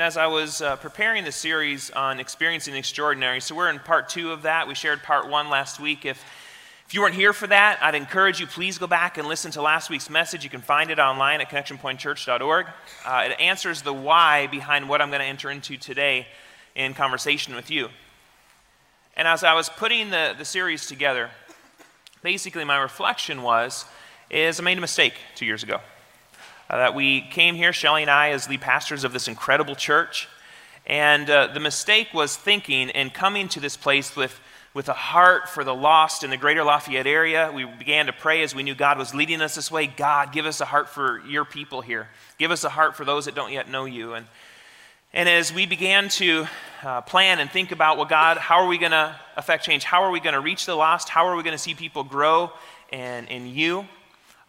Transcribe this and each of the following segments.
And as I was uh, preparing the series on experiencing the extraordinary, so we're in part two of that. We shared part one last week. If, if you weren't here for that, I'd encourage you, please go back and listen to last week's message. You can find it online at connectionpointchurch.org. Uh, it answers the why behind what I'm going to enter into today in conversation with you. And as I was putting the, the series together, basically my reflection was, is I made a mistake two years ago uh, that we came here, Shelly and I, as lead pastors of this incredible church. And uh, the mistake was thinking and coming to this place with, with a heart for the lost in the greater Lafayette area. We began to pray as we knew God was leading us this way. God, give us a heart for your people here. Give us a heart for those that don't yet know you. And, and as we began to uh, plan and think about, well, God, how are we going to affect change? How are we going to reach the lost? How are we going to see people grow in, in you?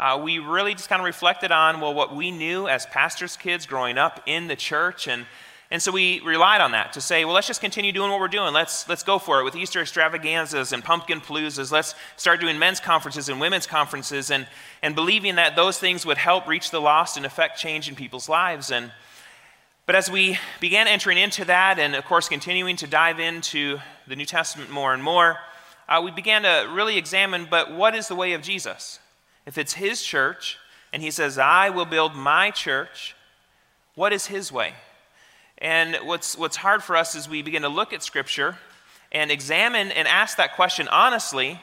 Uh, we really just kind of reflected on, well, what we knew as pastors' kids growing up in the church. And, and so we relied on that to say, well, let's just continue doing what we're doing. Let's, let's go for it with Easter extravaganzas and pumpkin paloozas. Let's start doing men's conferences and women's conferences and, and believing that those things would help reach the lost and affect change in people's lives. And, but as we began entering into that and, of course, continuing to dive into the New Testament more and more, uh, we began to really examine, but what is the way of Jesus? If it's his church and he says, I will build my church, what is his way? And what's, what's hard for us is we begin to look at Scripture and examine and ask that question honestly.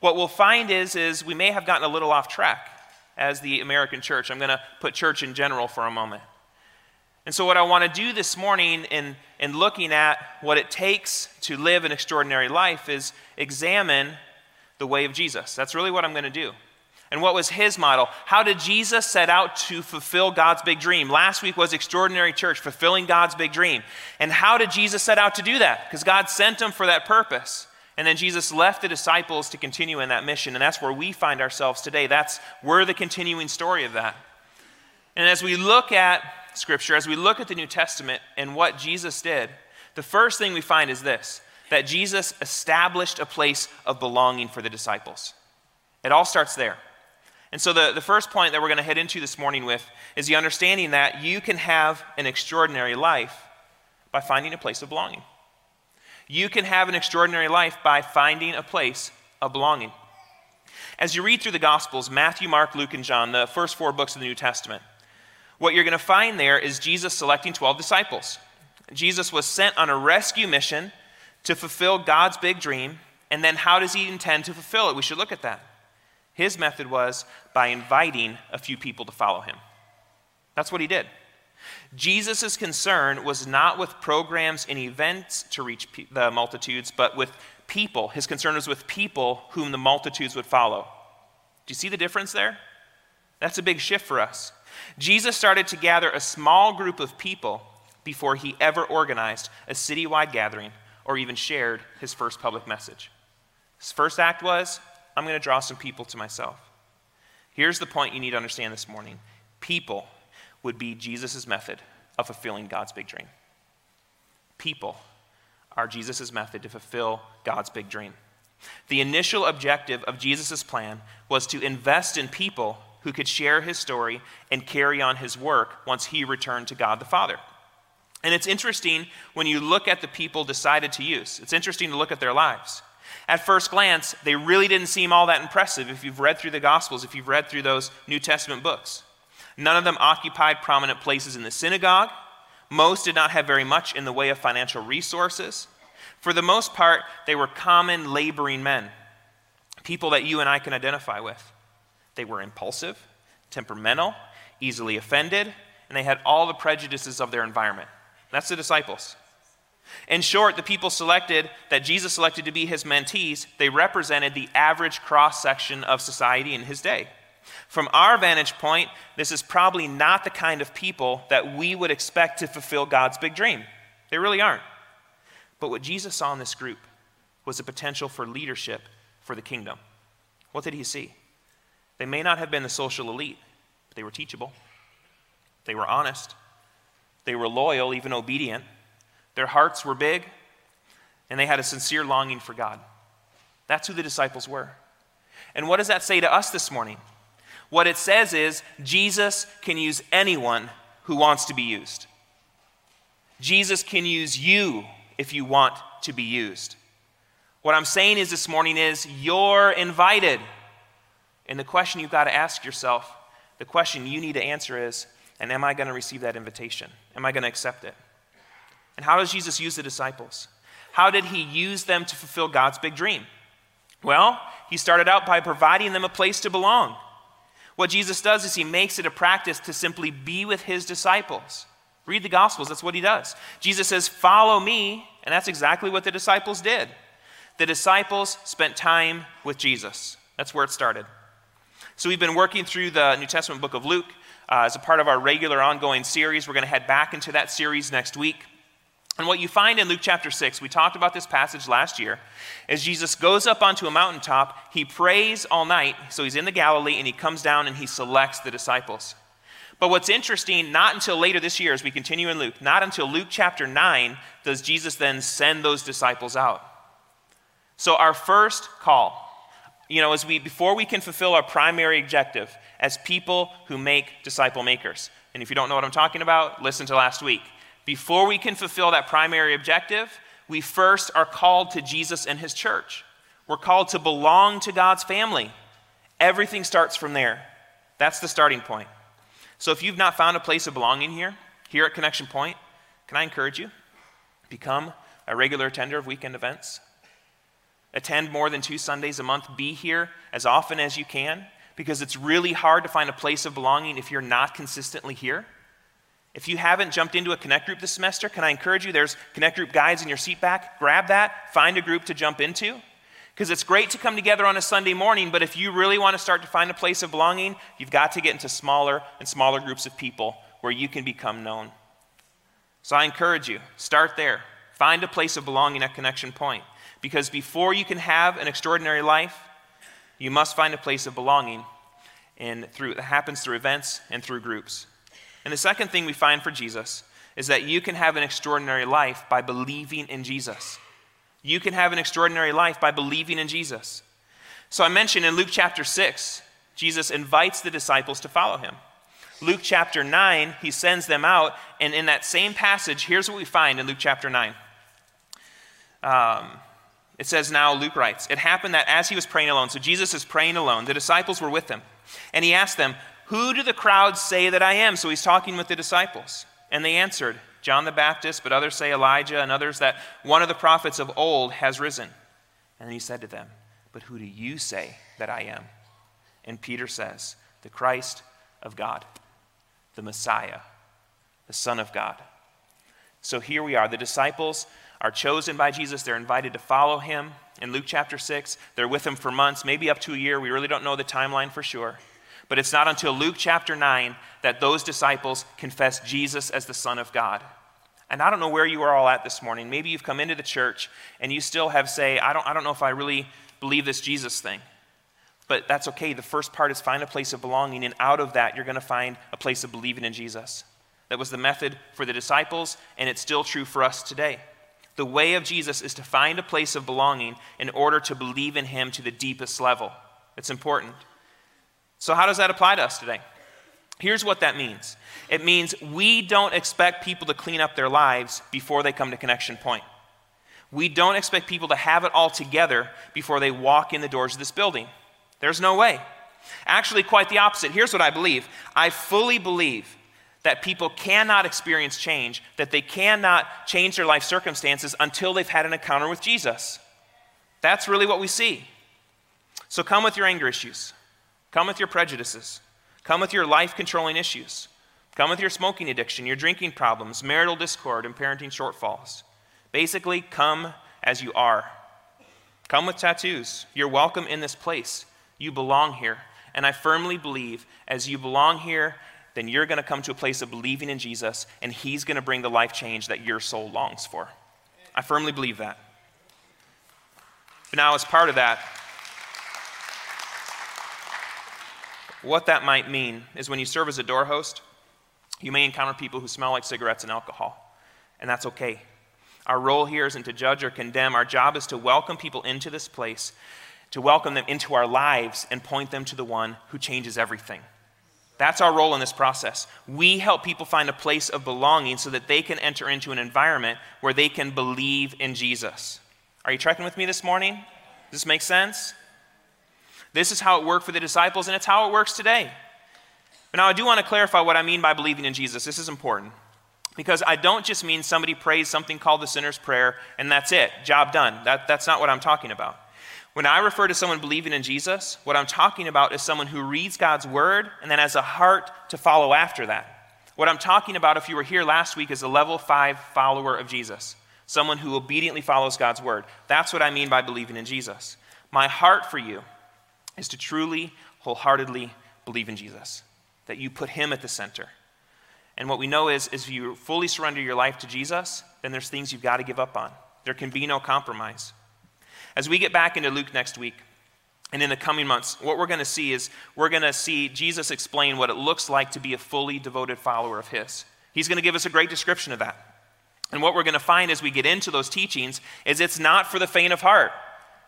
What we'll find is, is we may have gotten a little off track as the American church. I'm going to put church in general for a moment. And so, what I want to do this morning in, in looking at what it takes to live an extraordinary life is examine the way of Jesus. That's really what I'm going to do. And what was his model? How did Jesus set out to fulfill God's big dream? Last week was Extraordinary Church, fulfilling God's big dream. And how did Jesus set out to do that? Because God sent him for that purpose. And then Jesus left the disciples to continue in that mission. And that's where we find ourselves today. That's we're the continuing story of that. And as we look at Scripture, as we look at the New Testament and what Jesus did, the first thing we find is this that Jesus established a place of belonging for the disciples. It all starts there. And so, the, the first point that we're going to head into this morning with is the understanding that you can have an extraordinary life by finding a place of belonging. You can have an extraordinary life by finding a place of belonging. As you read through the Gospels, Matthew, Mark, Luke, and John, the first four books of the New Testament, what you're going to find there is Jesus selecting 12 disciples. Jesus was sent on a rescue mission to fulfill God's big dream, and then how does he intend to fulfill it? We should look at that. His method was by inviting a few people to follow him. That's what he did. Jesus' concern was not with programs and events to reach pe- the multitudes, but with people. His concern was with people whom the multitudes would follow. Do you see the difference there? That's a big shift for us. Jesus started to gather a small group of people before he ever organized a citywide gathering or even shared his first public message. His first act was I'm going to draw some people to myself. Here's the point you need to understand this morning people would be Jesus' method of fulfilling God's big dream. People are Jesus' method to fulfill God's big dream. The initial objective of Jesus' plan was to invest in people who could share his story and carry on his work once he returned to God the Father. And it's interesting when you look at the people decided to use. It's interesting to look at their lives. At first glance, they really didn't seem all that impressive if you've read through the Gospels, if you've read through those New Testament books. None of them occupied prominent places in the synagogue. Most did not have very much in the way of financial resources. For the most part, they were common laboring men, people that you and I can identify with. They were impulsive, temperamental, easily offended, and they had all the prejudices of their environment. That's the disciples. In short, the people selected that Jesus selected to be his mentees, they represented the average cross section of society in his day. From our vantage point, this is probably not the kind of people that we would expect to fulfill God's big dream. They really aren't. But what Jesus saw in this group was a potential for leadership for the kingdom. What did he see? They may not have been the social elite, but they were teachable. They were honest. They were loyal, even obedient. Their hearts were big, and they had a sincere longing for God. That's who the disciples were. And what does that say to us this morning? What it says is Jesus can use anyone who wants to be used. Jesus can use you if you want to be used. What I'm saying is this morning is you're invited. And the question you've got to ask yourself, the question you need to answer is, and am I going to receive that invitation? Am I going to accept it? And how does Jesus use the disciples? How did he use them to fulfill God's big dream? Well, he started out by providing them a place to belong. What Jesus does is he makes it a practice to simply be with his disciples. Read the Gospels, that's what he does. Jesus says, Follow me, and that's exactly what the disciples did. The disciples spent time with Jesus. That's where it started. So we've been working through the New Testament book of Luke uh, as a part of our regular ongoing series. We're going to head back into that series next week. And what you find in Luke chapter 6, we talked about this passage last year, is Jesus goes up onto a mountaintop, he prays all night, so he's in the Galilee, and he comes down and he selects the disciples. But what's interesting, not until later this year, as we continue in Luke, not until Luke chapter 9 does Jesus then send those disciples out. So, our first call, you know, as we, before we can fulfill our primary objective as people who make disciple makers, and if you don't know what I'm talking about, listen to last week. Before we can fulfill that primary objective, we first are called to Jesus and his church. We're called to belong to God's family. Everything starts from there. That's the starting point. So if you've not found a place of belonging here, here at Connection Point, can I encourage you? Become a regular attender of weekend events. Attend more than two Sundays a month. Be here as often as you can because it's really hard to find a place of belonging if you're not consistently here. If you haven't jumped into a Connect group this semester, can I encourage you? There's Connect group guides in your seat back. Grab that, find a group to jump into. Because it's great to come together on a Sunday morning, but if you really want to start to find a place of belonging, you've got to get into smaller and smaller groups of people where you can become known. So I encourage you, start there. Find a place of belonging at Connection Point. Because before you can have an extraordinary life, you must find a place of belonging. And through, it happens through events and through groups. And the second thing we find for Jesus is that you can have an extraordinary life by believing in Jesus. You can have an extraordinary life by believing in Jesus. So I mentioned in Luke chapter 6, Jesus invites the disciples to follow him. Luke chapter 9, he sends them out, and in that same passage, here's what we find in Luke chapter 9. Um, it says, Now Luke writes, It happened that as he was praying alone, so Jesus is praying alone, the disciples were with him, and he asked them, who do the crowds say that I am? So he's talking with the disciples. And they answered, John the Baptist, but others say Elijah, and others that one of the prophets of old has risen. And then he said to them, But who do you say that I am? And Peter says, The Christ of God, the Messiah, the Son of God. So here we are. The disciples are chosen by Jesus, they're invited to follow him. In Luke chapter 6, they're with him for months, maybe up to a year. We really don't know the timeline for sure. But it's not until Luke chapter 9 that those disciples confess Jesus as the Son of God. And I don't know where you are all at this morning. Maybe you've come into the church and you still have say, I don't, I don't know if I really believe this Jesus thing. But that's okay. The first part is find a place of belonging, and out of that, you're going to find a place of believing in Jesus. That was the method for the disciples, and it's still true for us today. The way of Jesus is to find a place of belonging in order to believe in Him to the deepest level. It's important. So, how does that apply to us today? Here's what that means it means we don't expect people to clean up their lives before they come to Connection Point. We don't expect people to have it all together before they walk in the doors of this building. There's no way. Actually, quite the opposite. Here's what I believe I fully believe that people cannot experience change, that they cannot change their life circumstances until they've had an encounter with Jesus. That's really what we see. So come with your anger issues. Come with your prejudices. Come with your life controlling issues. Come with your smoking addiction, your drinking problems, marital discord, and parenting shortfalls. Basically, come as you are. Come with tattoos. You're welcome in this place. You belong here. And I firmly believe as you belong here, then you're going to come to a place of believing in Jesus, and He's going to bring the life change that your soul longs for. I firmly believe that. But now, as part of that, What that might mean is when you serve as a door host, you may encounter people who smell like cigarettes and alcohol, and that's okay. Our role here isn't to judge or condemn. Our job is to welcome people into this place, to welcome them into our lives, and point them to the one who changes everything. That's our role in this process. We help people find a place of belonging so that they can enter into an environment where they can believe in Jesus. Are you tracking with me this morning? Does this make sense? This is how it worked for the disciples, and it's how it works today. But now I do want to clarify what I mean by believing in Jesus. This is important. Because I don't just mean somebody prays something called the sinner's prayer and that's it, job done. That, that's not what I'm talking about. When I refer to someone believing in Jesus, what I'm talking about is someone who reads God's word and then has a heart to follow after that. What I'm talking about, if you were here last week, is a level five follower of Jesus, someone who obediently follows God's word. That's what I mean by believing in Jesus. My heart for you is to truly, wholeheartedly believe in Jesus, that you put him at the center. And what we know is, is if you fully surrender your life to Jesus, then there's things you've got to give up on. There can be no compromise. As we get back into Luke next week, and in the coming months, what we're going to see is we're going to see Jesus explain what it looks like to be a fully devoted follower of His. He's going to give us a great description of that. And what we're going to find as we get into those teachings is it's not for the faint of heart.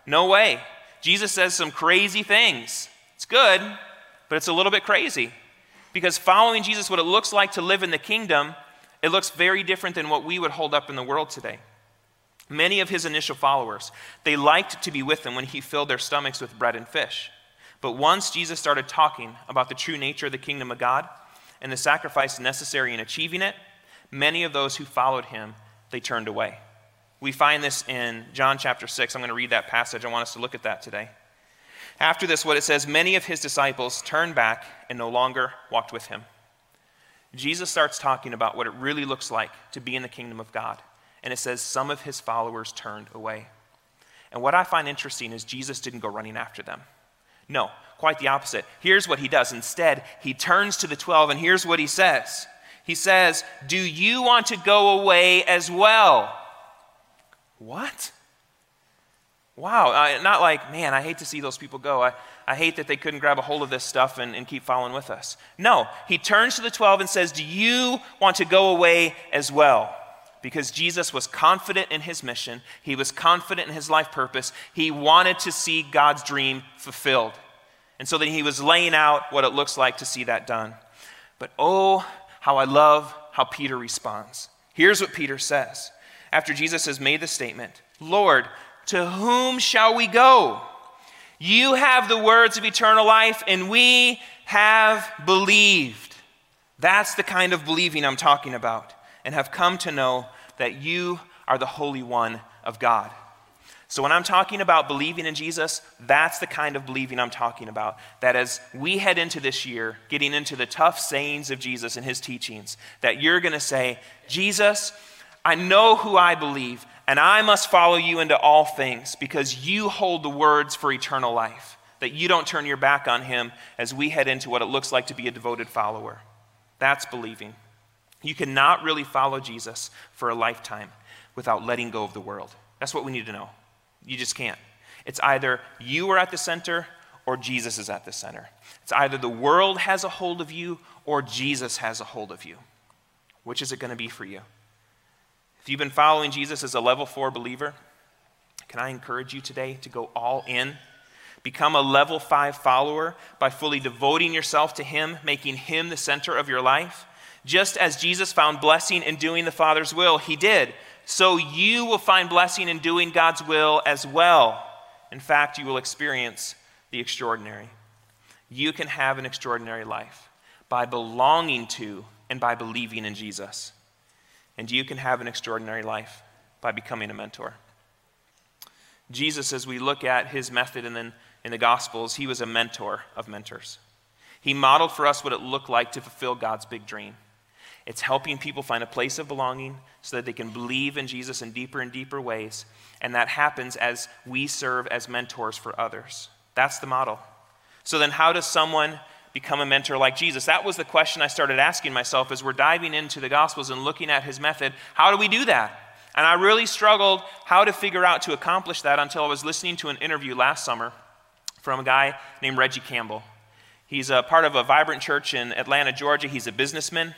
No way. Jesus says some crazy things. It's good, but it's a little bit crazy. Because following Jesus, what it looks like to live in the kingdom, it looks very different than what we would hold up in the world today. Many of his initial followers, they liked to be with him when he filled their stomachs with bread and fish. But once Jesus started talking about the true nature of the kingdom of God and the sacrifice necessary in achieving it, many of those who followed him, they turned away. We find this in John chapter 6. I'm going to read that passage. I want us to look at that today. After this, what it says, many of his disciples turned back and no longer walked with him. Jesus starts talking about what it really looks like to be in the kingdom of God. And it says, some of his followers turned away. And what I find interesting is Jesus didn't go running after them. No, quite the opposite. Here's what he does. Instead, he turns to the 12, and here's what he says He says, Do you want to go away as well? What? Wow, not like, man, I hate to see those people go. I, I hate that they couldn't grab a hold of this stuff and, and keep following with us. No, he turns to the 12 and says, Do you want to go away as well? Because Jesus was confident in his mission, he was confident in his life purpose. He wanted to see God's dream fulfilled. And so then he was laying out what it looks like to see that done. But oh, how I love how Peter responds. Here's what Peter says after Jesus has made the statement Lord, to whom shall we go? You have the words of eternal life, and we have believed. That's the kind of believing I'm talking about, and have come to know that you are the Holy One of God. So, when I'm talking about believing in Jesus, that's the kind of believing I'm talking about. That as we head into this year, getting into the tough sayings of Jesus and his teachings, that you're going to say, Jesus, I know who I believe, and I must follow you into all things because you hold the words for eternal life. That you don't turn your back on him as we head into what it looks like to be a devoted follower. That's believing. You cannot really follow Jesus for a lifetime without letting go of the world. That's what we need to know. You just can't. It's either you are at the center or Jesus is at the center. It's either the world has a hold of you or Jesus has a hold of you. Which is it going to be for you? If you've been following Jesus as a level four believer, can I encourage you today to go all in? Become a level five follower by fully devoting yourself to Him, making Him the center of your life. Just as Jesus found blessing in doing the Father's will, He did. So you will find blessing in doing God's will as well. In fact, you will experience the extraordinary. You can have an extraordinary life by belonging to and by believing in Jesus and you can have an extraordinary life by becoming a mentor. Jesus, as we look at his method and then in the Gospels, he was a mentor of mentors. He modeled for us what it looked like to fulfill God's big dream. It's helping people find a place of belonging so that they can believe in Jesus in deeper and deeper ways. And that happens as we serve as mentors for others. That's the model. So then, how does someone become a mentor like Jesus? That was the question I started asking myself as we're diving into the Gospels and looking at his method. How do we do that? And I really struggled how to figure out to accomplish that until I was listening to an interview last summer from a guy named Regi Campbell. He's a part of a vibrant church in Atlanta, Georgia. He's a businessman,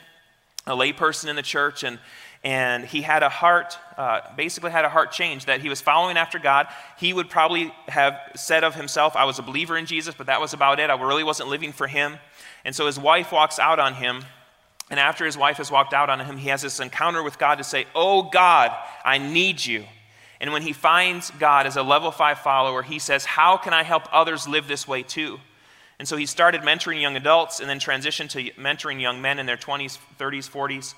a layperson in the church, and and he had a heart, uh, basically had a heart change that he was following after God. He would probably have said of himself, I was a believer in Jesus, but that was about it. I really wasn't living for him. And so his wife walks out on him. And after his wife has walked out on him, he has this encounter with God to say, Oh God, I need you. And when he finds God as a level five follower, he says, How can I help others live this way too? And so he started mentoring young adults and then transitioned to mentoring young men in their 20s, 30s, 40s.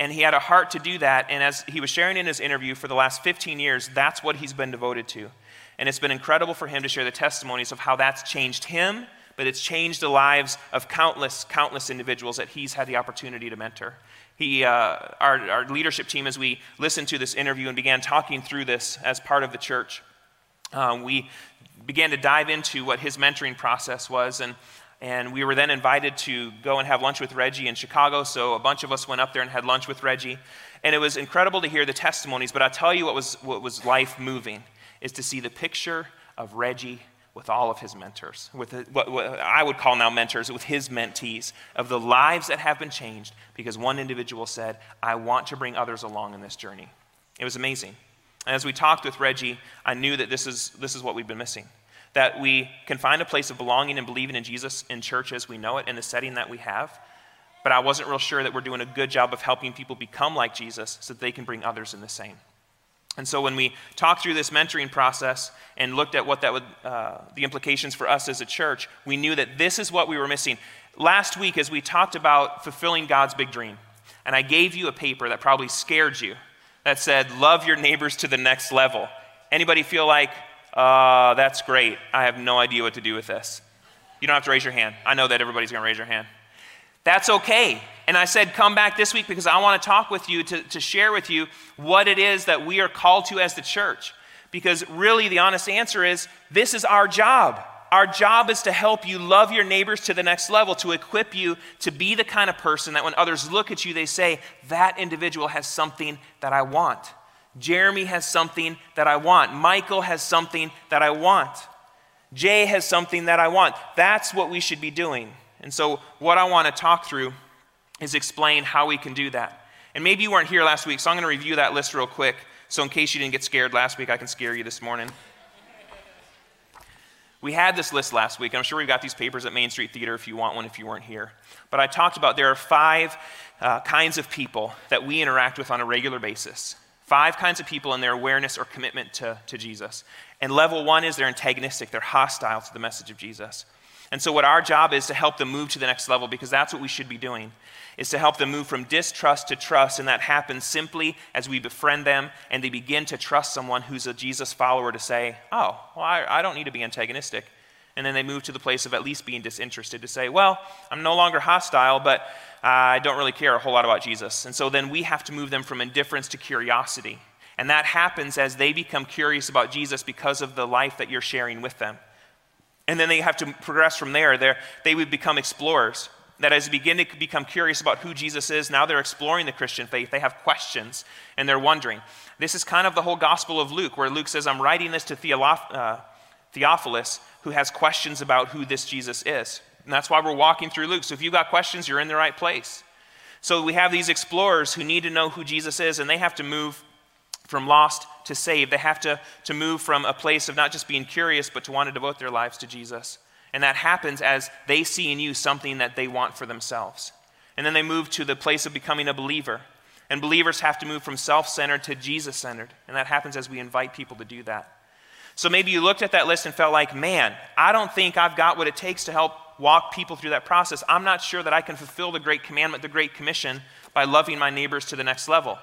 And he had a heart to do that. And as he was sharing in his interview for the last 15 years, that's what he's been devoted to. And it's been incredible for him to share the testimonies of how that's changed him, but it's changed the lives of countless, countless individuals that he's had the opportunity to mentor. He, uh, our, our leadership team, as we listened to this interview and began talking through this as part of the church, uh, we began to dive into what his mentoring process was. And, and we were then invited to go and have lunch with Regi in Chicago. So a bunch of us went up there and had lunch with Regi. And it was incredible to hear the testimonies. But I'll tell you what was, what was life moving is to see the picture of Regi with all of his mentors, with what, what, I would call now mentors, with his mentees, of the lives that have been changed because one individual said, I want to bring others along in this journey. It was amazing. And as we talked with Regi, I knew that this is, this is what we've been missing. That we can find a place of belonging and believing in Jesus in church as we know it, in the setting that we have. But I wasn't real sure that we're doing a good job of helping people become like Jesus so that they can bring others in the same. And so when we talked through this mentoring process and looked at what that would, uh, the implications for us as a church, we knew that this is what we were missing. Last week, as we talked about fulfilling God's big dream, and I gave you a paper that probably scared you that said, Love your neighbors to the next level. Anybody feel like, uh, that's great. I have no idea what to do with this? You don't have to raise your hand. I know that everybody's going to raise your hand. That's okay. And I said, come back this week because I want to talk with you to, to share with you what it is that we are called to as the church. Because really, the honest answer is this is our job. Our job is to help you love your neighbors to the next level, to equip you to be the kind of person that when others look at you, they say, that individual has something that I want. Jeremy has something that I want. Michael has something that I want. Jay has something that I want. That's what we should be doing. And so, what I want to talk through is explain how we can do that. And maybe you weren't here last week, so I'm going to review that list real quick. So, in case you didn't get scared last week, I can scare you this morning. We had this list last week. I'm sure we've got these papers at Main Street Theater if you want one if you weren't here. But I talked about there are five uh, kinds of people that we interact with on a regular basis. Five kinds of people in their awareness or commitment to, to Jesus. And level one is they're antagonistic, they're hostile to the message of Jesus. And so, what our job is to help them move to the next level because that's what we should be doing is to help them move from distrust to trust. And that happens simply as we befriend them and they begin to trust someone who's a Jesus follower to say, oh, well, I, I don't need to be antagonistic. And then they move to the place of at least being disinterested to say, well, I'm no longer hostile, but I don't really care a whole lot about Jesus. And so then we have to move them from indifference to curiosity. And that happens as they become curious about Jesus because of the life that you're sharing with them. And then they have to progress from there. They're, they would become explorers. That as they begin to become curious about who Jesus is, now they're exploring the Christian faith. They have questions and they're wondering. This is kind of the whole Gospel of Luke, where Luke says, I'm writing this to Theoph- uh, Theophilus, who has questions about who this Jesus is. And that's why we're walking through Luke. So if you've got questions, you're in the right place. So we have these explorers who need to know who Jesus is, and they have to move from lost to saved. They have to, to move from a place of not just being curious, but to want to devote their lives to Jesus. And that happens as they see in you something that they want for themselves. And then they move to the place of becoming a believer. And believers have to move from self centered to Jesus centered. And that happens as we invite people to do that. So maybe you looked at that list and felt like, man, I don't think I've got what it takes to help walk people through that process. I'm not sure that I can fulfill the great commandment, the great commission, by loving my neighbors to the next level.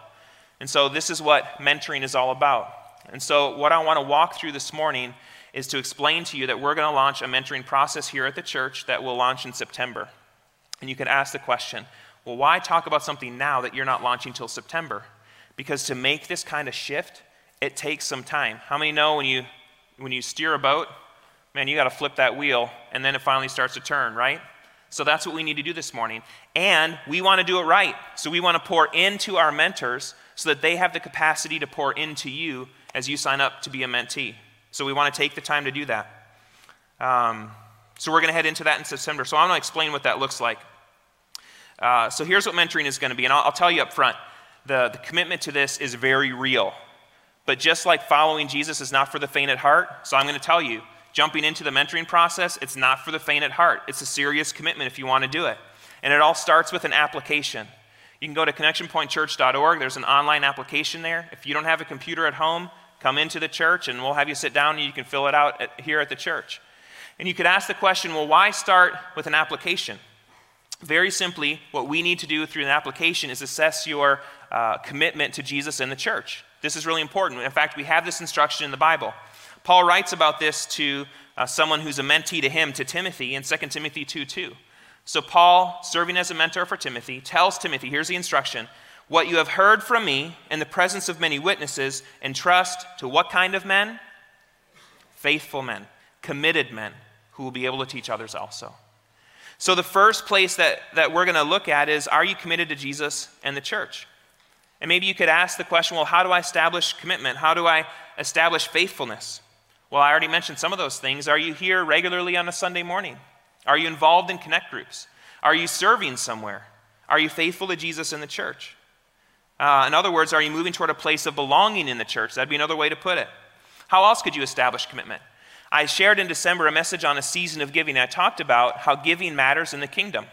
And so, this is what mentoring is all about. And so, what I want to walk through this morning is to explain to you that we're going to launch a mentoring process here at the church that will launch in September. And you could ask the question well, why talk about something now that you're not launching till September? Because to make this kind of shift, it takes some time. How many know when you, when you steer a boat, man, you got to flip that wheel and then it finally starts to turn, right? So that's what we need to do this morning. And we want to do it right. So we want to pour into our mentors so that they have the capacity to pour into you as you sign up to be a mentee. So we want to take the time to do that. Um, so we're going to head into that in September. So I'm going to explain what that looks like. Uh, so here's what mentoring is going to be, and I'll, I'll tell you up front the, the commitment to this is very real. But just like following Jesus is not for the faint at heart, so I'm going to tell you jumping into the mentoring process, it's not for the faint at heart. It's a serious commitment if you want to do it. And it all starts with an application. You can go to connectionpointchurch.org. There's an online application there. If you don't have a computer at home, come into the church and we'll have you sit down and you can fill it out at, here at the church. And you could ask the question well, why start with an application? Very simply, what we need to do through an application is assess your uh, commitment to Jesus and the church. This is really important. In fact, we have this instruction in the Bible. Paul writes about this to uh, someone who's a mentee to him, to Timothy, in 2 Timothy 2 2. So, Paul, serving as a mentor for Timothy, tells Timothy here's the instruction what you have heard from me in the presence of many witnesses, entrust to what kind of men? Faithful men, committed men, who will be able to teach others also. So, the first place that, that we're going to look at is are you committed to Jesus and the church? And maybe you could ask the question well, how do I establish commitment? How do I establish faithfulness? Well, I already mentioned some of those things. Are you here regularly on a Sunday morning? Are you involved in connect groups? Are you serving somewhere? Are you faithful to Jesus in the church? Uh, in other words, are you moving toward a place of belonging in the church? That'd be another way to put it. How else could you establish commitment? I shared in December a message on a season of giving. I talked about how giving matters in the kingdom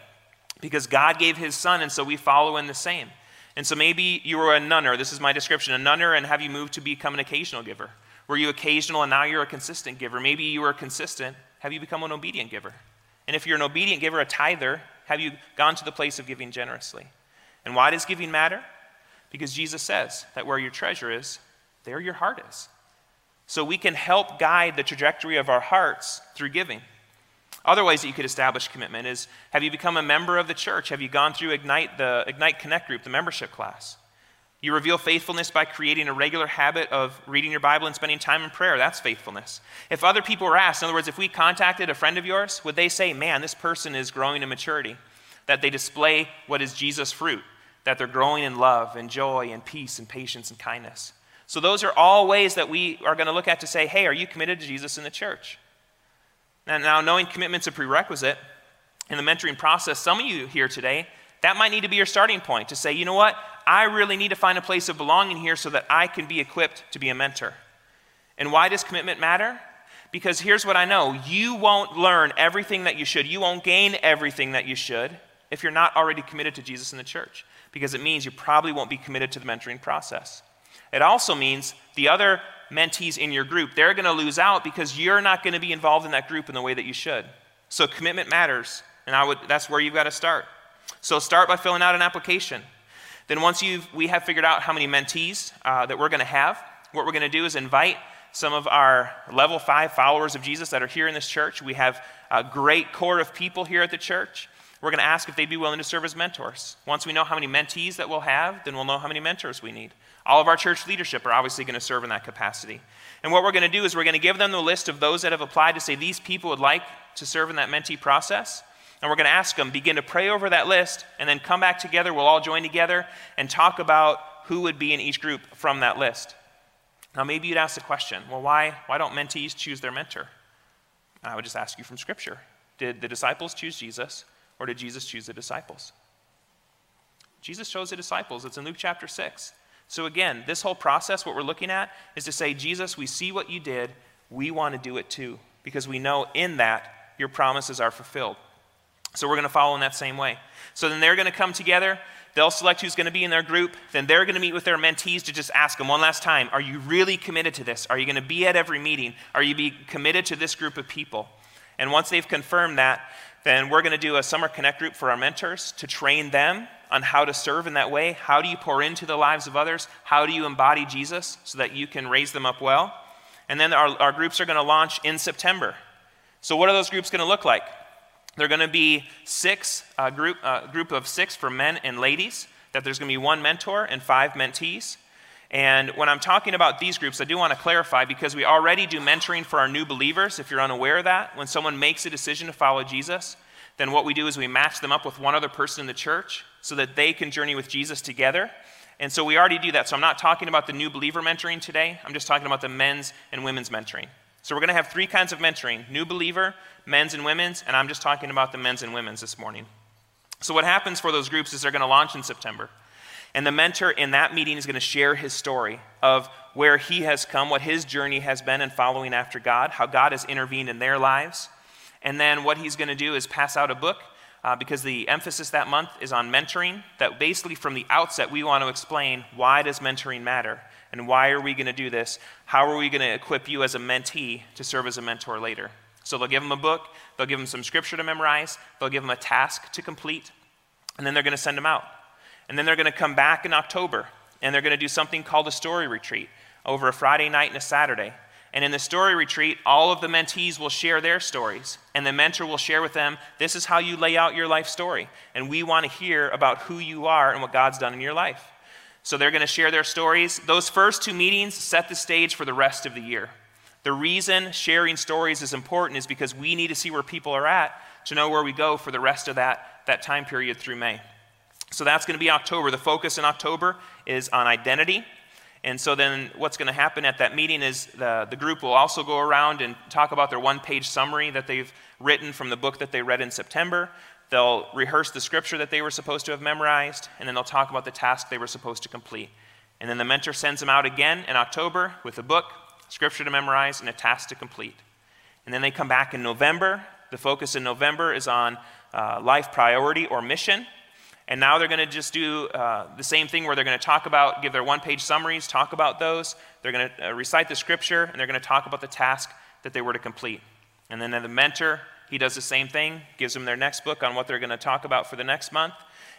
because God gave his son, and so we follow in the same. And so maybe you were a nunner, this is my description, a nunner, and have you moved to become an occasional giver? Were you occasional and now you're a consistent giver? Maybe you were consistent, have you become an obedient giver? And if you're an obedient giver, a tither, have you gone to the place of giving generously? And why does giving matter? Because Jesus says that where your treasure is, there your heart is. So we can help guide the trajectory of our hearts through giving. Other ways that you could establish commitment is have you become a member of the church? Have you gone through Ignite, the Ignite Connect group, the membership class? You reveal faithfulness by creating a regular habit of reading your Bible and spending time in prayer. That's faithfulness. If other people were asked, in other words, if we contacted a friend of yours, would they say, man, this person is growing in maturity? That they display what is Jesus' fruit, that they're growing in love and joy and peace and patience and kindness. So, those are all ways that we are going to look at to say, hey, are you committed to Jesus in the church? Now, now, knowing commitment's a prerequisite in the mentoring process, some of you here today, that might need to be your starting point to say, you know what? I really need to find a place of belonging here so that I can be equipped to be a mentor. And why does commitment matter? Because here's what I know you won't learn everything that you should, you won't gain everything that you should if you're not already committed to Jesus in the church, because it means you probably won't be committed to the mentoring process. It also means the other mentees in your group, they're going to lose out because you're not going to be involved in that group in the way that you should. So commitment matters, and I would, that's where you've got to start. So start by filling out an application. Then once you've, we have figured out how many mentees uh, that we're going to have, what we're going to do is invite some of our level five followers of Jesus that are here in this church. We have a great core of people here at the church. We're going to ask if they'd be willing to serve as mentors. Once we know how many mentees that we'll have, then we'll know how many mentors we need. All of our church leadership are obviously going to serve in that capacity. And what we're going to do is we're going to give them the list of those that have applied to say these people would like to serve in that mentee process. And we're going to ask them, begin to pray over that list, and then come back together. We'll all join together and talk about who would be in each group from that list. Now, maybe you'd ask the question well, why, why don't mentees choose their mentor? I would just ask you from Scripture Did the disciples choose Jesus, or did Jesus choose the disciples? Jesus chose the disciples. It's in Luke chapter 6. So, again, this whole process, what we're looking at, is to say, Jesus, we see what you did. We want to do it too, because we know in that your promises are fulfilled. So, we're going to follow in that same way. So, then they're going to come together. They'll select who's going to be in their group. Then they're going to meet with their mentees to just ask them one last time Are you really committed to this? Are you going to be at every meeting? Are you be committed to this group of people? And once they've confirmed that, then we're going to do a summer connect group for our mentors to train them on how to serve in that way. How do you pour into the lives of others? How do you embody Jesus so that you can raise them up well? And then our, our groups are going to launch in September. So, what are those groups going to look like? They're going to be six, a group, a group of six for men and ladies, that there's going to be one mentor and five mentees. And when I'm talking about these groups, I do want to clarify because we already do mentoring for our new believers. If you're unaware of that, when someone makes a decision to follow Jesus, then what we do is we match them up with one other person in the church so that they can journey with Jesus together. And so we already do that. So I'm not talking about the new believer mentoring today, I'm just talking about the men's and women's mentoring. So we're going to have three kinds of mentoring new believer, men's and women's, and I'm just talking about the men's and women's this morning. So what happens for those groups is they're going to launch in September. And the mentor in that meeting is going to share his story of where he has come, what his journey has been in following after God, how God has intervened in their lives. And then what he's going to do is pass out a book uh, because the emphasis that month is on mentoring. That basically, from the outset, we want to explain why does mentoring matter and why are we going to do this? How are we going to equip you as a mentee to serve as a mentor later? So they'll give them a book, they'll give them some scripture to memorize, they'll give them a task to complete, and then they're going to send them out. And then they're going to come back in October and they're going to do something called a story retreat over a Friday night and a Saturday. And in the story retreat, all of the mentees will share their stories. And the mentor will share with them, this is how you lay out your life story. And we want to hear about who you are and what God's done in your life. So they're going to share their stories. Those first two meetings set the stage for the rest of the year. The reason sharing stories is important is because we need to see where people are at to know where we go for the rest of that, that time period through May. So that's going to be October. The focus in October is on identity. And so then what's going to happen at that meeting is the, the group will also go around and talk about their one page summary that they've written from the book that they read in September. They'll rehearse the scripture that they were supposed to have memorized, and then they'll talk about the task they were supposed to complete. And then the mentor sends them out again in October with a book, scripture to memorize, and a task to complete. And then they come back in November. The focus in November is on uh, life priority or mission. And now they're going to just do uh, the same thing where they're going to talk about, give their one page summaries, talk about those. They're going to uh, recite the scripture, and they're going to talk about the task that they were to complete. And then the mentor, he does the same thing, gives them their next book on what they're going to talk about for the next month.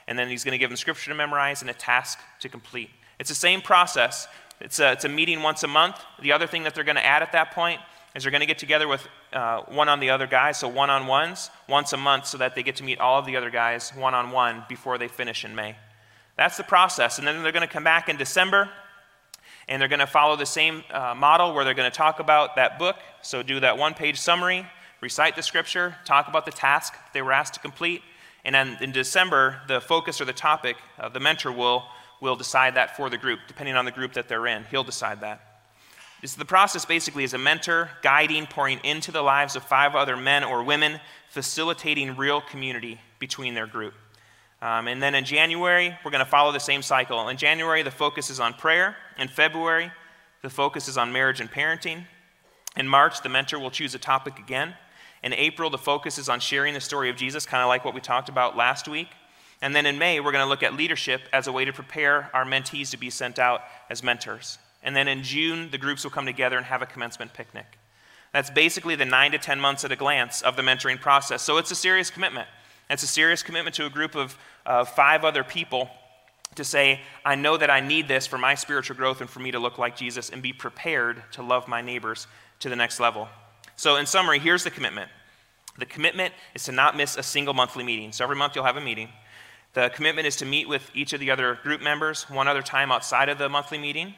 And then he's going to give them scripture to memorize and a task to complete. It's the same process. It's a, it's a meeting once a month. The other thing that they're going to add at that point is they're going to get together with uh, one on the other guys, so one on ones, once a month, so that they get to meet all of the other guys one on one before they finish in May. That's the process. And then they're going to come back in December and they're going to follow the same uh, model where they're going to talk about that book. So, do that one page summary, recite the scripture, talk about the task they were asked to complete. And then in December, the focus or the topic, uh, the mentor will, will decide that for the group, depending on the group that they're in. He'll decide that. This, the process basically is a mentor guiding, pouring into the lives of five other men or women, facilitating real community between their group. Um, and then in January, we're going to follow the same cycle. In January, the focus is on prayer. In February, the focus is on marriage and parenting. In March, the mentor will choose a topic again. In April, the focus is on sharing the story of Jesus, kind of like what we talked about last week. And then in May, we're going to look at leadership as a way to prepare our mentees to be sent out as mentors. And then in June, the groups will come together and have a commencement picnic. That's basically the nine to 10 months at a glance of the mentoring process. So it's a serious commitment. It's a serious commitment to a group of uh, five other people to say, I know that I need this for my spiritual growth and for me to look like Jesus and be prepared to love my neighbors to the next level. So, in summary, here's the commitment the commitment is to not miss a single monthly meeting. So, every month you'll have a meeting. The commitment is to meet with each of the other group members one other time outside of the monthly meeting.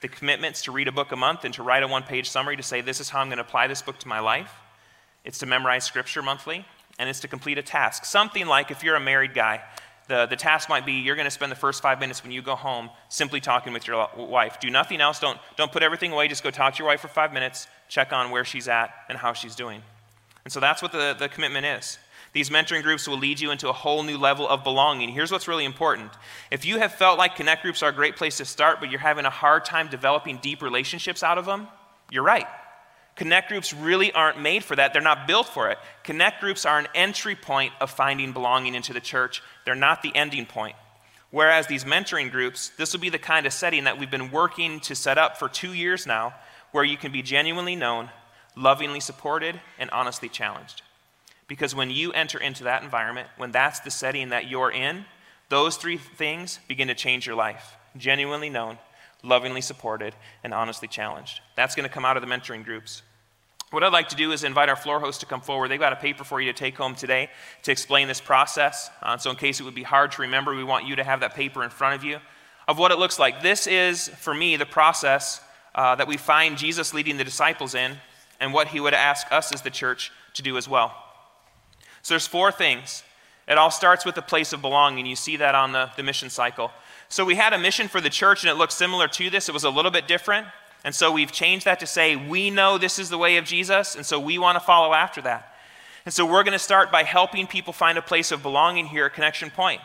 The commitment's to read a book a month and to write a one page summary to say, this is how I'm going to apply this book to my life. It's to memorize scripture monthly, and it's to complete a task. Something like if you're a married guy, the, the task might be you're going to spend the first five minutes when you go home simply talking with your wife. Do nothing else. Don't, don't put everything away. Just go talk to your wife for five minutes, check on where she's at and how she's doing. And so that's what the, the commitment is. These mentoring groups will lead you into a whole new level of belonging. Here's what's really important. If you have felt like connect groups are a great place to start, but you're having a hard time developing deep relationships out of them, you're right. Connect groups really aren't made for that. They're not built for it. Connect groups are an entry point of finding belonging into the church, they're not the ending point. Whereas these mentoring groups, this will be the kind of setting that we've been working to set up for two years now, where you can be genuinely known, lovingly supported, and honestly challenged. Because when you enter into that environment, when that's the setting that you're in, those three things begin to change your life genuinely known, lovingly supported, and honestly challenged. That's going to come out of the mentoring groups. What I'd like to do is invite our floor host to come forward. They've got a paper for you to take home today to explain this process. Uh, so, in case it would be hard to remember, we want you to have that paper in front of you of what it looks like. This is, for me, the process uh, that we find Jesus leading the disciples in and what he would ask us as the church to do as well. So there's four things. It all starts with a place of belonging. You see that on the, the mission cycle. So we had a mission for the church, and it looked similar to this. It was a little bit different. And so we've changed that to say, we know this is the way of Jesus, and so we want to follow after that. And so we're going to start by helping people find a place of belonging here at Connection Point.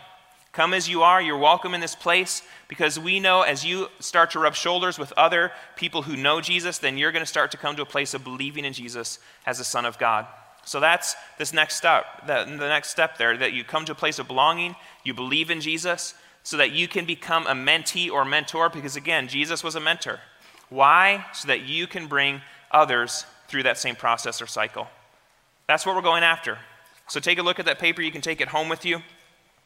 Come as you are. You're welcome in this place because we know as you start to rub shoulders with other people who know Jesus, then you're going to start to come to a place of believing in Jesus as the Son of God. So that's this next step, the, the next step there, that you come to a place of belonging, you believe in Jesus, so that you can become a mentee or mentor, because again, Jesus was a mentor. Why? So that you can bring others through that same process or cycle. That's what we're going after. So take a look at that paper. You can take it home with you.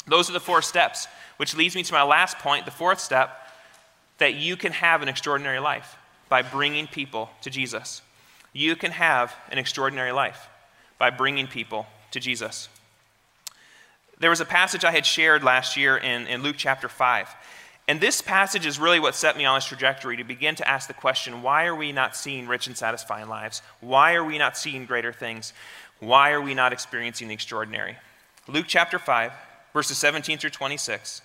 Those are the four steps, which leads me to my last point, the fourth step, that you can have an extraordinary life by bringing people to Jesus. You can have an extraordinary life by bringing people to Jesus. There was a passage I had shared last year in, in Luke chapter 5. And this passage is really what set me on this trajectory to begin to ask the question why are we not seeing rich and satisfying lives? Why are we not seeing greater things? Why are we not experiencing the extraordinary? Luke chapter 5, verses 17 through 26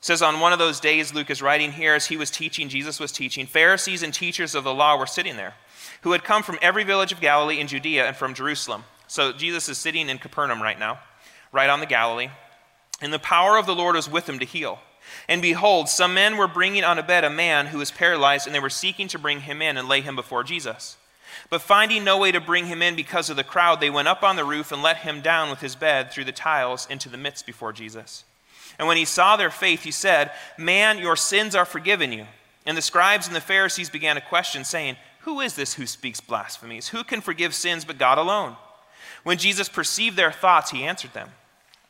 says on one of those days luke is writing here as he was teaching jesus was teaching pharisees and teachers of the law were sitting there who had come from every village of galilee and judea and from jerusalem so jesus is sitting in capernaum right now right on the galilee and the power of the lord was with him to heal and behold some men were bringing on a bed a man who was paralyzed and they were seeking to bring him in and lay him before jesus but finding no way to bring him in because of the crowd, they went up on the roof and let him down with his bed through the tiles into the midst before Jesus. And when he saw their faith, he said, Man, your sins are forgiven you. And the scribes and the Pharisees began to question, saying, Who is this who speaks blasphemies? Who can forgive sins but God alone? When Jesus perceived their thoughts, he answered them,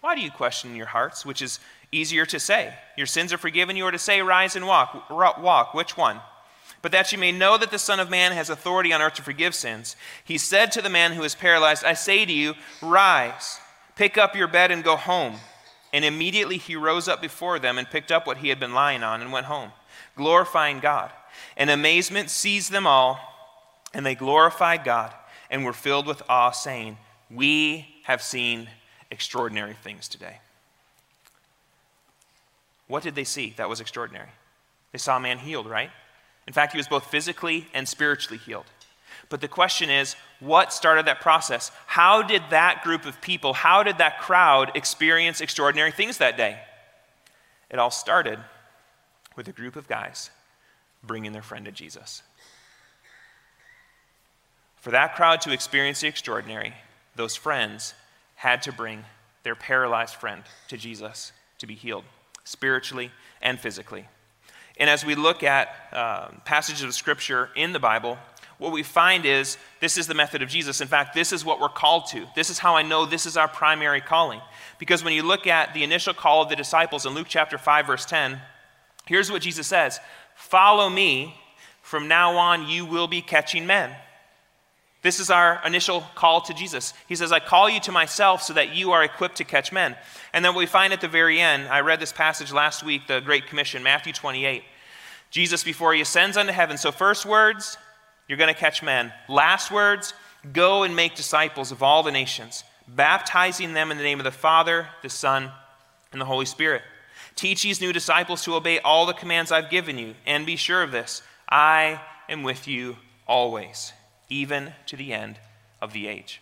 Why do you question your hearts? Which is easier to say, Your sins are forgiven you, or to say, Rise and walk? Walk. Which one? but that you may know that the Son of Man has authority on earth to forgive sins. He said to the man who was paralyzed, I say to you, rise, pick up your bed, and go home. And immediately he rose up before them and picked up what he had been lying on and went home, glorifying God. And amazement seized them all, and they glorified God and were filled with awe, saying, We have seen extraordinary things today. What did they see that was extraordinary? They saw a man healed, right? In fact, he was both physically and spiritually healed. But the question is, what started that process? How did that group of people, how did that crowd experience extraordinary things that day? It all started with a group of guys bringing their friend to Jesus. For that crowd to experience the extraordinary, those friends had to bring their paralyzed friend to Jesus to be healed, spiritually and physically. And as we look at uh, passages of Scripture in the Bible, what we find is this is the method of Jesus. In fact, this is what we're called to. This is how I know this is our primary calling. Because when you look at the initial call of the disciples in Luke chapter 5, verse 10, here's what Jesus says Follow me. From now on, you will be catching men. This is our initial call to Jesus. He says, I call you to myself so that you are equipped to catch men. And then we find at the very end, I read this passage last week, the Great Commission, Matthew 28. Jesus, before he ascends unto heaven, so first words, you're going to catch men. Last words, go and make disciples of all the nations, baptizing them in the name of the Father, the Son, and the Holy Spirit. Teach these new disciples to obey all the commands I've given you, and be sure of this I am with you always even to the end of the age.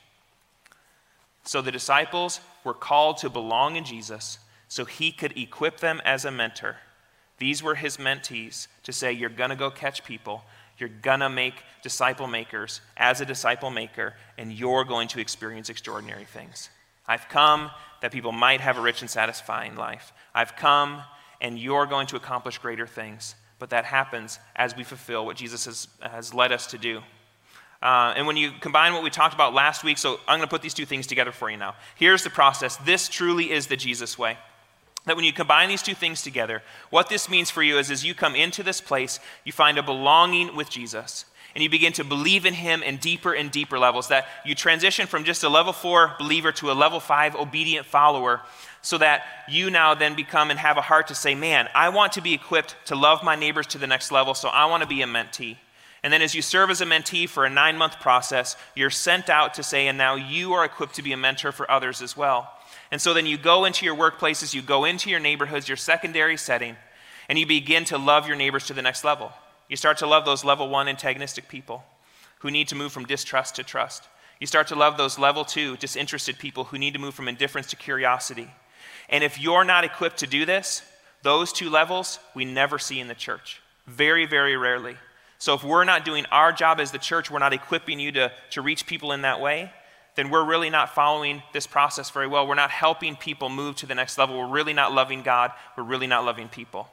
So the disciples were called to belong in Jesus so he could equip them as a mentor. These were his mentees to say, You're going to go catch people. You're going to make disciple makers as a disciple maker, and you're going to experience extraordinary things. I've come that people might have a rich and satisfying life. I've come, and you're going to accomplish greater things. But that happens as we fulfill what Jesus has, has led us to do. Uh, and when you combine what we talked about last week, so I'm going to put these two things together for you now. Here's the process. This truly is the Jesus way. That when you combine these two things together, what this means for you is as you come into this place, you find a belonging with Jesus. And you begin to believe in him in deeper and deeper levels. That you transition from just a level four believer to a level five obedient follower, so that you now then become and have a heart to say, Man, I want to be equipped to love my neighbors to the next level, so I want to be a mentee. And then, as you serve as a mentee for a nine month process, you're sent out to say, and now you are equipped to be a mentor for others as well. And so then you go into your workplaces, you go into your neighborhoods, your secondary setting, and you begin to love your neighbors to the next level. You start to love those level one antagonistic people who need to move from distrust to trust. You start to love those level two disinterested people who need to move from indifference to curiosity. And if you're not equipped to do this, those two levels we never see in the church. Very, very rarely. So if we're not doing our job as the church, we're not equipping you to, to reach people in that way, then we're really not following this process very well. We're not helping people move to the next level. We're really not loving God. We're really not loving people.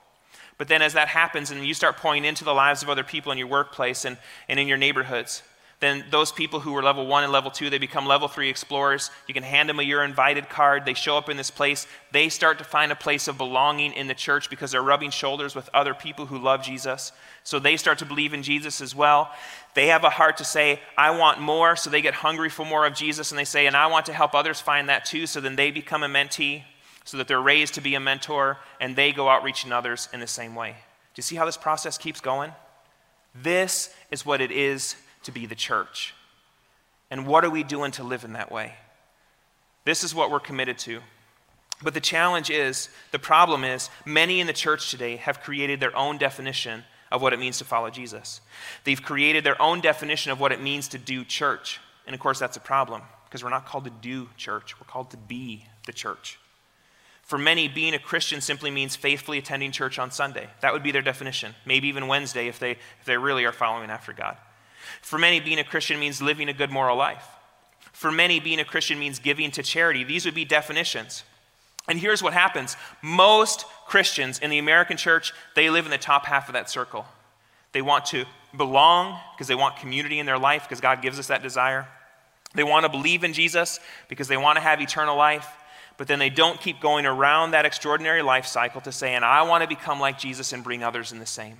But then as that happens and you start pouring into the lives of other people in your workplace and, and in your neighborhoods, then those people who were level one and level two, they become level three explorers. You can hand them a you're invited card. They show up in this place. They start to find a place of belonging in the church because they're rubbing shoulders with other people who love Jesus. So they start to believe in Jesus as well. They have a heart to say, I want more. So they get hungry for more of Jesus and they say, and I want to help others find that too. So then they become a mentee so that they're raised to be a mentor and they go out reaching others in the same way. Do you see how this process keeps going? This is what it is to be the church. And what are we doing to live in that way? This is what we're committed to. But the challenge is, the problem is, many in the church today have created their own definition of what it means to follow Jesus. They've created their own definition of what it means to do church. And of course, that's a problem because we're not called to do church, we're called to be the church. For many, being a Christian simply means faithfully attending church on Sunday. That would be their definition. Maybe even Wednesday if they, if they really are following after God. For many, being a Christian means living a good moral life. For many, being a Christian means giving to charity. These would be definitions. And here's what happens most Christians in the American church, they live in the top half of that circle. They want to belong because they want community in their life because God gives us that desire. They want to believe in Jesus because they want to have eternal life, but then they don't keep going around that extraordinary life cycle to say, and I want to become like Jesus and bring others in the same.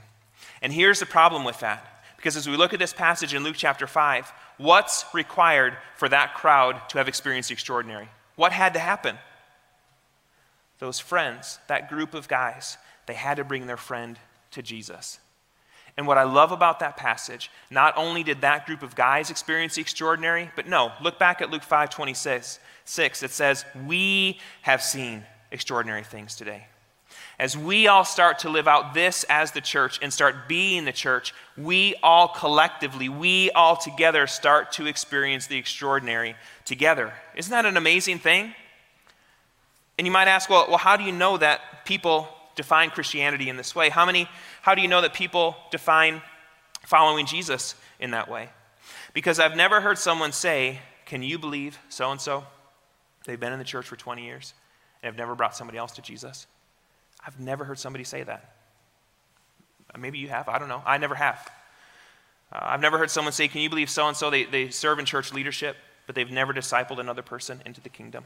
And here's the problem with that because as we look at this passage in Luke chapter 5, what's required for that crowd to have experienced the extraordinary? What had to happen? Those friends, that group of guys, they had to bring their friend to Jesus. And what I love about that passage, not only did that group of guys experience the extraordinary, but no, look back at Luke 5 26. 6, It says, We have seen extraordinary things today. As we all start to live out this as the church and start being the church, we all collectively, we all together start to experience the extraordinary together. Isn't that an amazing thing? And you might ask, well, well how do you know that people define Christianity in this way? How, many, how do you know that people define following Jesus in that way? Because I've never heard someone say, Can you believe so and so? They've been in the church for 20 years and have never brought somebody else to Jesus. I've never heard somebody say that. Maybe you have. I don't know. I never have. Uh, I've never heard someone say, Can you believe so and so? They serve in church leadership, but they've never discipled another person into the kingdom.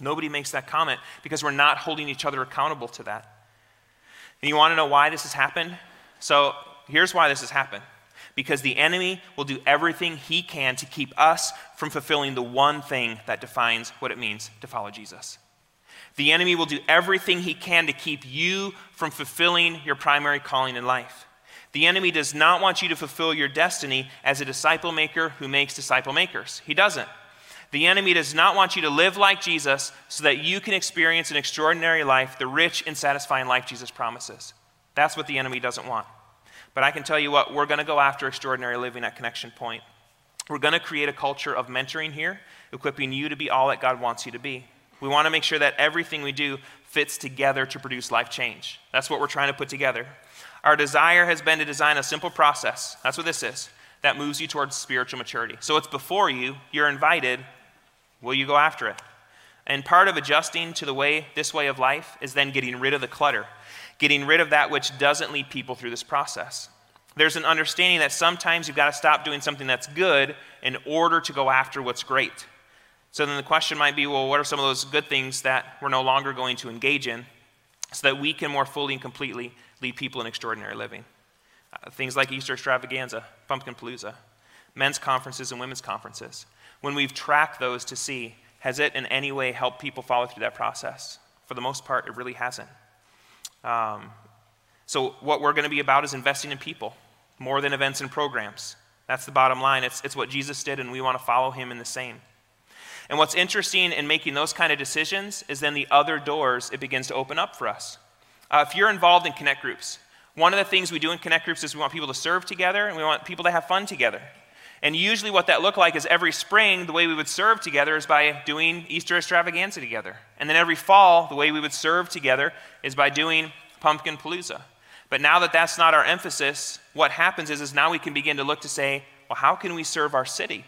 Nobody makes that comment because we're not holding each other accountable to that. And you want to know why this has happened? So here's why this has happened because the enemy will do everything he can to keep us from fulfilling the one thing that defines what it means to follow Jesus. The enemy will do everything he can to keep you from fulfilling your primary calling in life. The enemy does not want you to fulfill your destiny as a disciple maker who makes disciple makers. He doesn't. The enemy does not want you to live like Jesus so that you can experience an extraordinary life, the rich and satisfying life Jesus promises. That's what the enemy doesn't want. But I can tell you what, we're going to go after extraordinary living at Connection Point. We're going to create a culture of mentoring here, equipping you to be all that God wants you to be. We want to make sure that everything we do fits together to produce life change. That's what we're trying to put together. Our desire has been to design a simple process. That's what this is. That moves you towards spiritual maturity. So it's before you, you're invited. Will you go after it? And part of adjusting to the way this way of life is then getting rid of the clutter, getting rid of that which doesn't lead people through this process. There's an understanding that sometimes you've got to stop doing something that's good in order to go after what's great. So then the question might be well, what are some of those good things that we're no longer going to engage in so that we can more fully and completely lead people in extraordinary living? Uh, things like Easter extravaganza, pumpkin palooza, men's conferences, and women's conferences. When we've tracked those to see, has it in any way helped people follow through that process? For the most part, it really hasn't. Um, so, what we're going to be about is investing in people more than events and programs. That's the bottom line. It's, it's what Jesus did, and we want to follow him in the same. And what's interesting in making those kind of decisions is then the other doors it begins to open up for us. Uh, if you're involved in connect groups, one of the things we do in connect groups is we want people to serve together and we want people to have fun together. And usually, what that looked like is every spring, the way we would serve together is by doing Easter extravaganza together. And then every fall, the way we would serve together is by doing Pumpkin Palooza. But now that that's not our emphasis, what happens is, is now we can begin to look to say, well, how can we serve our city?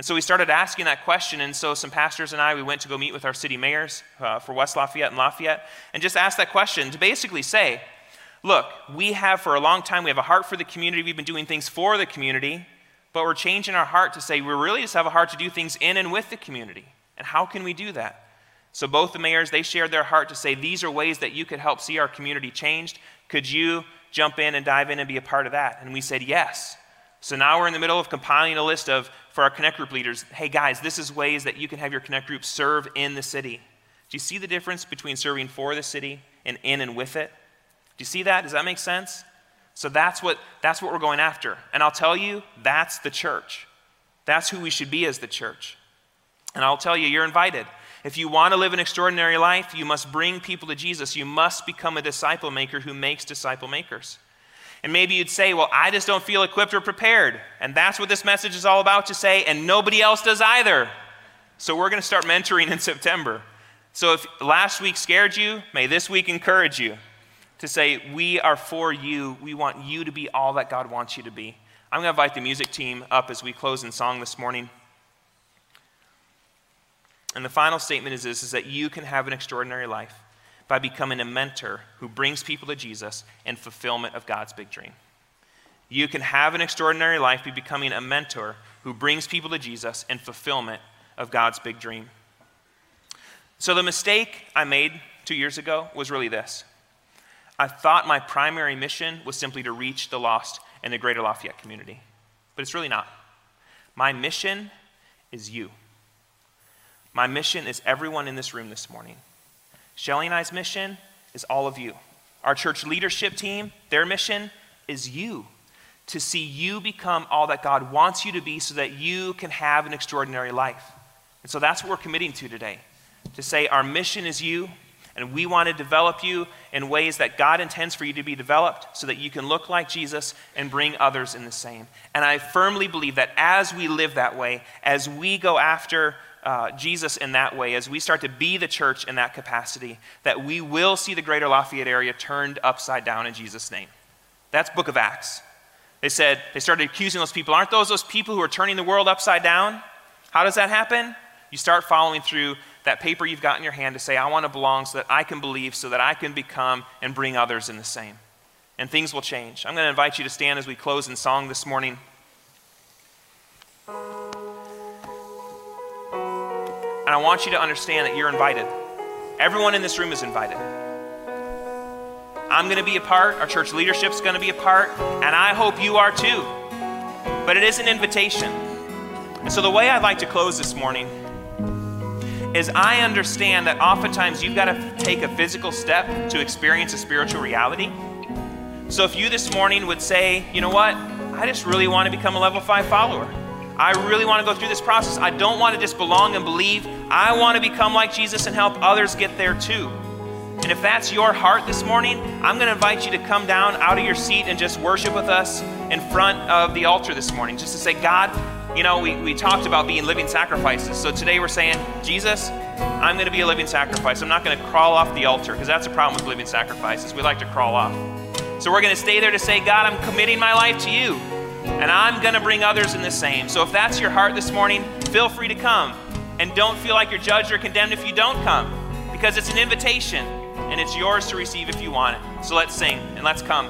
And so we started asking that question. And so some pastors and I, we went to go meet with our city mayors uh, for West Lafayette and Lafayette and just asked that question to basically say, look, we have for a long time, we have a heart for the community. We've been doing things for the community, but we're changing our heart to say we really just have a heart to do things in and with the community. And how can we do that? So both the mayors, they shared their heart to say these are ways that you could help see our community changed. Could you jump in and dive in and be a part of that? And we said yes. So now we're in the middle of compiling a list of, for our Connect Group leaders, hey guys, this is ways that you can have your Connect Group serve in the city. Do you see the difference between serving for the city and in and with it? Do you see that? Does that make sense? So that's what, that's what we're going after. And I'll tell you, that's the church. That's who we should be as the church. And I'll tell you, you're invited. If you want to live an extraordinary life, you must bring people to Jesus. You must become a disciple maker who makes disciple makers. And maybe you'd say, Well, I just don't feel equipped or prepared. And that's what this message is all about to say, and nobody else does either. So we're going to start mentoring in September. So if last week scared you, may this week encourage you to say, We are for you. We want you to be all that God wants you to be. I'm going to invite the music team up as we close in song this morning. And the final statement is this is that you can have an extraordinary life by becoming a mentor who brings people to Jesus and fulfillment of God's big dream. You can have an extraordinary life by becoming a mentor who brings people to Jesus and fulfillment of God's big dream. So, the mistake I made two years ago was really this I thought my primary mission was simply to reach the lost in the greater Lafayette community, but it's really not. My mission is you. My mission is everyone in this room this morning. Shelly and I's mission is all of you. Our church leadership team, their mission is you. To see you become all that God wants you to be so that you can have an extraordinary life. And so that's what we're committing to today. To say our mission is you, and we want to develop you in ways that God intends for you to be developed so that you can look like Jesus and bring others in the same. And I firmly believe that as we live that way, as we go after uh, Jesus in that way, as we start to be the church in that capacity, that we will see the greater Lafayette area turned upside down in Jesus' name. That's Book of Acts. They said, they started accusing those people. Aren't those those people who are turning the world upside down? How does that happen? You start following through that paper you've got in your hand to say, I want to belong so that I can believe, so that I can become and bring others in the same. And things will change. I'm going to invite you to stand as we close in song this morning. And I want you to understand that you're invited. Everyone in this room is invited. I'm going to be a part, our church leadership's going to be a part, and I hope you are too. But it is an invitation. And so the way I'd like to close this morning is I understand that oftentimes you've got to take a physical step to experience a spiritual reality. So if you this morning would say, you know what, I just really want to become a level five follower. I really want to go through this process. I don't want to just belong and believe. I want to become like Jesus and help others get there too. And if that's your heart this morning, I'm going to invite you to come down out of your seat and just worship with us in front of the altar this morning. Just to say, God, you know, we, we talked about being living sacrifices. So today we're saying, Jesus, I'm going to be a living sacrifice. I'm not going to crawl off the altar because that's a problem with living sacrifices. We like to crawl off. So we're going to stay there to say, God, I'm committing my life to you and I'm going to bring others in the same. So if that's your heart this morning, feel free to come. And don't feel like you're judged or condemned if you don't come, because it's an invitation and it's yours to receive if you want it. So let's sing and let's come.